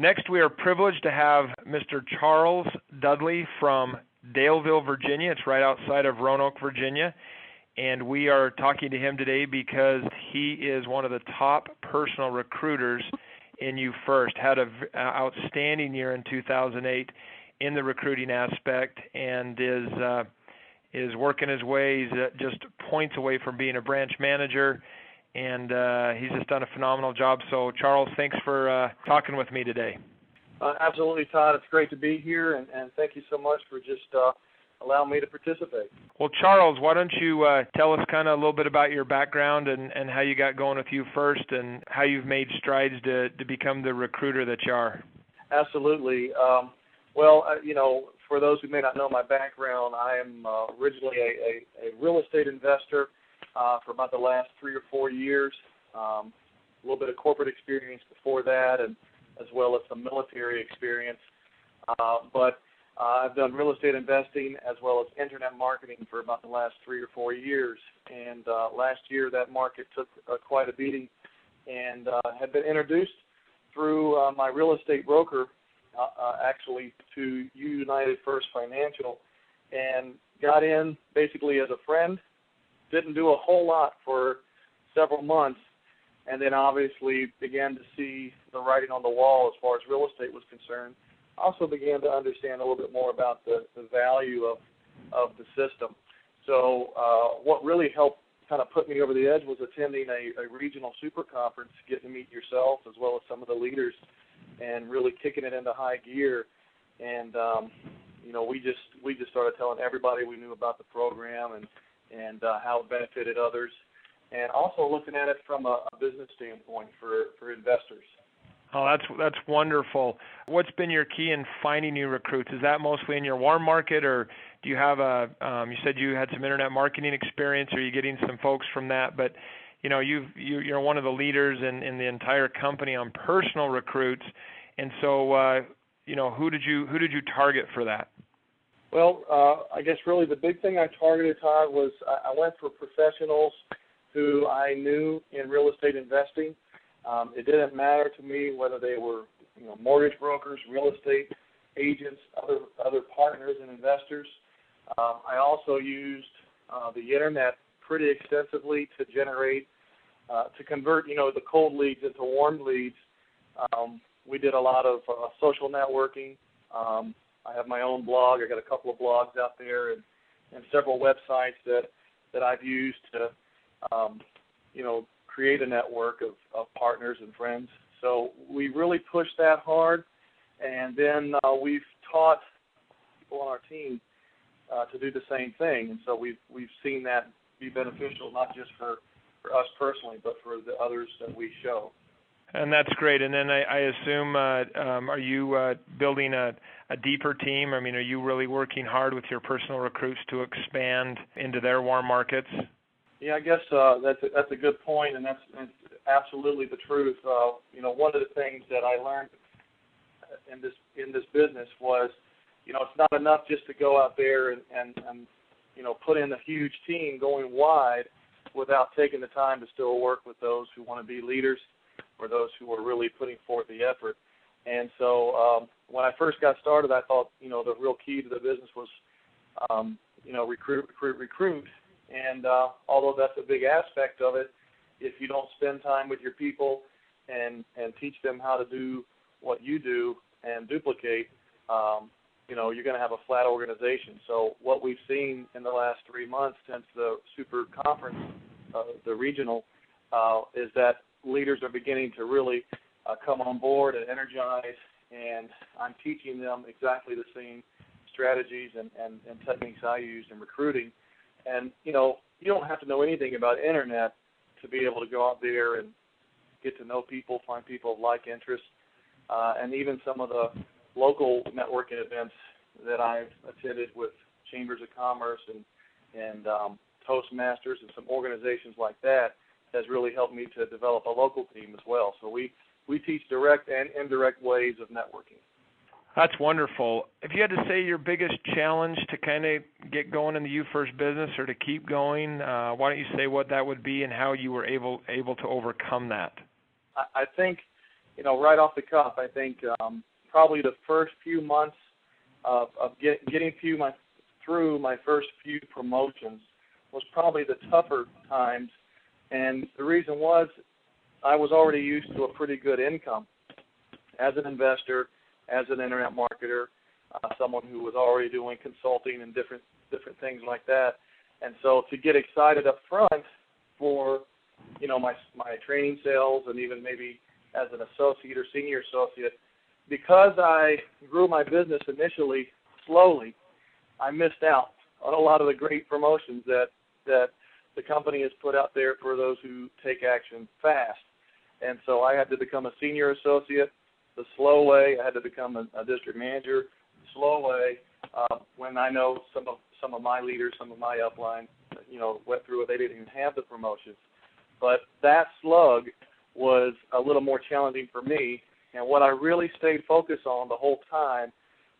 Next, we are privileged to have Mr. Charles Dudley from Daleville, Virginia. It's right outside of Roanoke, Virginia. And we are talking to him today because he is one of the top personal recruiters in U First. Had an outstanding year in 2008 in the recruiting aspect and is uh, is working his way. He's uh, just points away from being a branch manager, and uh, he's just done a phenomenal job. So, Charles, thanks for uh, talking with me today. Uh, absolutely, Todd. It's great to be here, and, and thank you so much for just uh, allowing me to participate. Well, Charles, why don't you uh, tell us kind of a little bit about your background and, and how you got going with U First, and how you've made strides to to become the recruiter that you are. Absolutely. Um, well, uh, you know, for those who may not know my background, I am uh, originally a, a, a real estate investor uh, for about the last three or four years. Um, a little bit of corporate experience before that, and as well as some military experience. Uh, but uh, I've done real estate investing as well as internet marketing for about the last three or four years. And uh, last year, that market took uh, quite a beating, and uh, had been introduced through uh, my real estate broker, uh, uh, actually to United First Financial, and got in basically as a friend. Didn't do a whole lot for several months, and then obviously began to see the writing on the wall as far as real estate was concerned. Also began to understand a little bit more about the, the value of of the system. So uh, what really helped kind of put me over the edge was attending a, a regional super conference, getting to meet yourself as well as some of the leaders, and really kicking it into high gear. And um, you know, we just we just started telling everybody we knew about the program and and uh, how it benefited others and also looking at it from a, a business standpoint for, for investors. Oh, that's that's wonderful. What's been your key in finding new recruits? Is that mostly in your warm market, or do you have a? Um, you said you had some internet marketing experience. Are you getting some folks from that? But you know, you've you, you're one of the leaders in in the entire company on personal recruits, and so uh, you know, who did you who did you target for that? Well, uh, I guess really the big thing I targeted, Todd, was I, went for professionals who I knew in real estate investing. Um, it didn't matter to me whether they were you know, mortgage brokers, real estate agents, other other partners and investors. Um, I also used uh, the internet pretty extensively to generate uh, to convert you know the cold leads into warm leads. Um, we did a lot of uh, social networking. Um, I have my own blog. I got a couple of blogs out there and, and several websites that that I've used to um, you know, create a network of, of partners and friends. So we really pushed that hard, and then uh, we've taught people on our team uh, to do the same thing, and so we've we've seen that be beneficial not just for for us personally, but for the others that we show. And that's great. And then I, assume, uh, um, are you uh, building a, deeper team? I mean, are you really working hard with your personal recruits to expand into their warm markets? Yeah, I guess uh, that's a, good point, and that's, absolutely the truth. You know, one of the things that I learned in this in this business was, you know, it's not enough just to go out there and and, and you know put in a huge team going wide without taking the time to still work with those who want to be leaders or those who are really putting forth the effort. And so um, when I first got started, I thought you know the real key to the business was um, you know recruit, recruit, recruit, and uh, although that's a big aspect of it, if you don't spend time with your people and and teach them how to do what you do and duplicate, um, you know, you're going to have a flat organization. So what we've seen in the last three months since the super conference, uh, the regional, uh, is that leaders are beginning to really uh, come on board and energize. And I'm teaching them exactly the same strategies and, and, and techniques I use in recruiting and you know, you don't have to know anything about internet to be able to go out there and get to know people, find people of like interest, uh, and even some of the local networking events that I've attended with chambers of commerce and and um, Toastmasters and some organizations like that has really helped me to develop a local team as well. So we we teach direct and indirect ways of networking. That's wonderful. If you had to say your biggest challenge to kind of get going in the U First business or to keep going, uh, why don't you say what that would be and how you were able able to overcome that? I think you know, right off the cuff, I think um, probably the first few months of, of get, getting through my through my first few promotions was probably the tougher times, and the reason was I was already used to a pretty good income as an investor, as an internet marketer, uh, someone who was already doing consulting and different different things like that. And so to get excited up front for you know my my training sales and even maybe as an associate or senior associate, because I grew my business initially slowly, I missed out on a lot of the great promotions that that the company has put out there for those who take action fast. And so I had to become a senior associate the slow way. I had to become a, a district manager the slow way. Uh, when I know some of some of my leaders, some of my upline, you know, went through it, they didn't even have the promotions. But that slug was a little more challenging for me. And what I really stayed focused on the whole time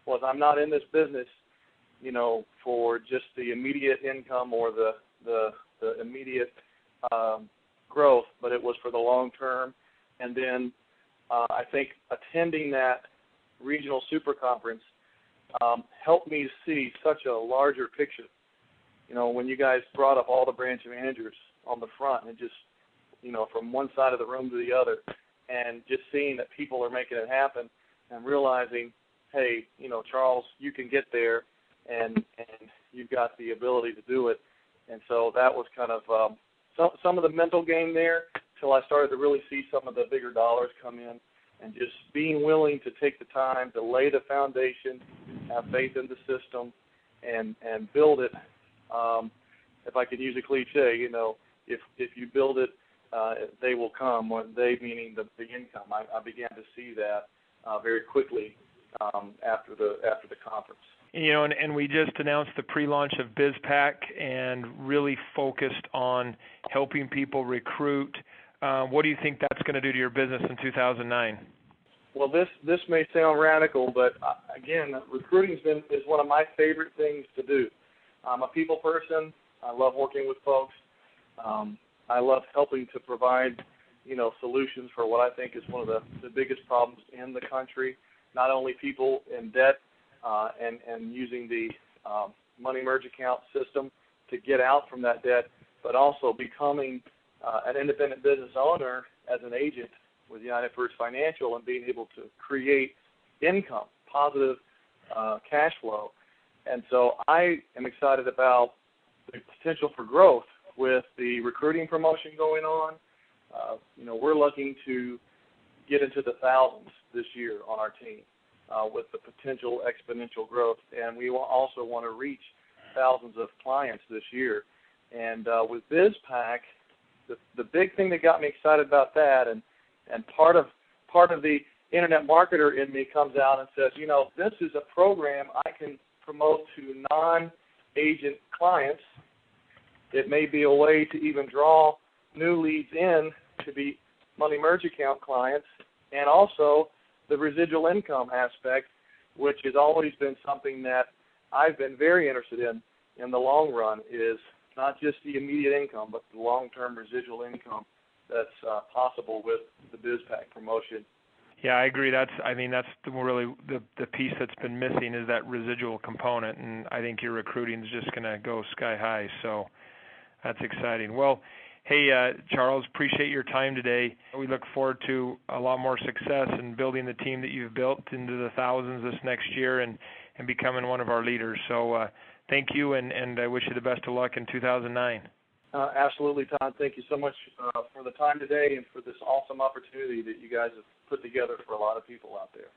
was I'm not in this business, you know, for just the immediate income or the the, the immediate um, growth, but it was for the long term. And then uh, I think attending that regional super conference um, helped me see such a larger picture. You know, when you guys brought up all the branch managers on the front and just, you know, from one side of the room to the other, and just seeing that people are making it happen and realizing, hey, you know, Charles, you can get there, and and you've got the ability to do it. And so that was kind of um, some some of the mental game there till I started to really see some of the bigger dollars come in and just being willing to take the time to lay the foundation, have faith in the system, and and build it. Um, if I could use a cliche, you know, if if you build it, uh, they will come. When they meaning the, the income, I, I began to see that uh, very quickly um, after the after the conference. You know, and, and we just announced the pre-launch of BizPack and really focused on helping people recruit uh, what do you think that's going to do to your business in 2009? Well, this this may sound radical, but uh, again, recruiting is one of my favorite things to do. I'm a people person. I love working with folks. Um, I love helping to provide, you know, solutions for what I think is one of the, the biggest problems in the country. Not only people in debt uh, and and using the um, money merge account system to get out from that debt, but also becoming uh, an independent business owner as an agent with United First Financial and being able to create income, positive uh, cash flow. And so I am excited about the potential for growth with the recruiting promotion going on. Uh, you know, we're looking to get into the thousands this year on our team uh, with the potential exponential growth, and we also want to reach thousands of clients this year. And uh, with BizPack, the the big thing that got me excited about that, and and part of part of the internet marketer in me comes out and says, you know, this is a program I can promote to non-agent clients. It may be a way to even draw new leads in to be money merge account clients, and also the residual income aspect, which has always been something that I've been very interested in in the long run is not just the immediate income, but the long-term residual income that's uh, possible with the BizPack promotion. Yeah, I agree. That's I mean that's the, really the the piece that's been missing is that residual component, and I think your recruiting is just going to go sky high. So that's exciting. Well, hey uh, Charles, appreciate your time today. We look forward to a lot more success in building the team that you've built into the thousands this next year, and and becoming one of our leaders. So uh, thank you, and, and I wish you the best of luck in 2009. Uh, absolutely, Todd. Thank you so much uh, for the time today and for this awesome opportunity that you guys have put together for a lot of people out there.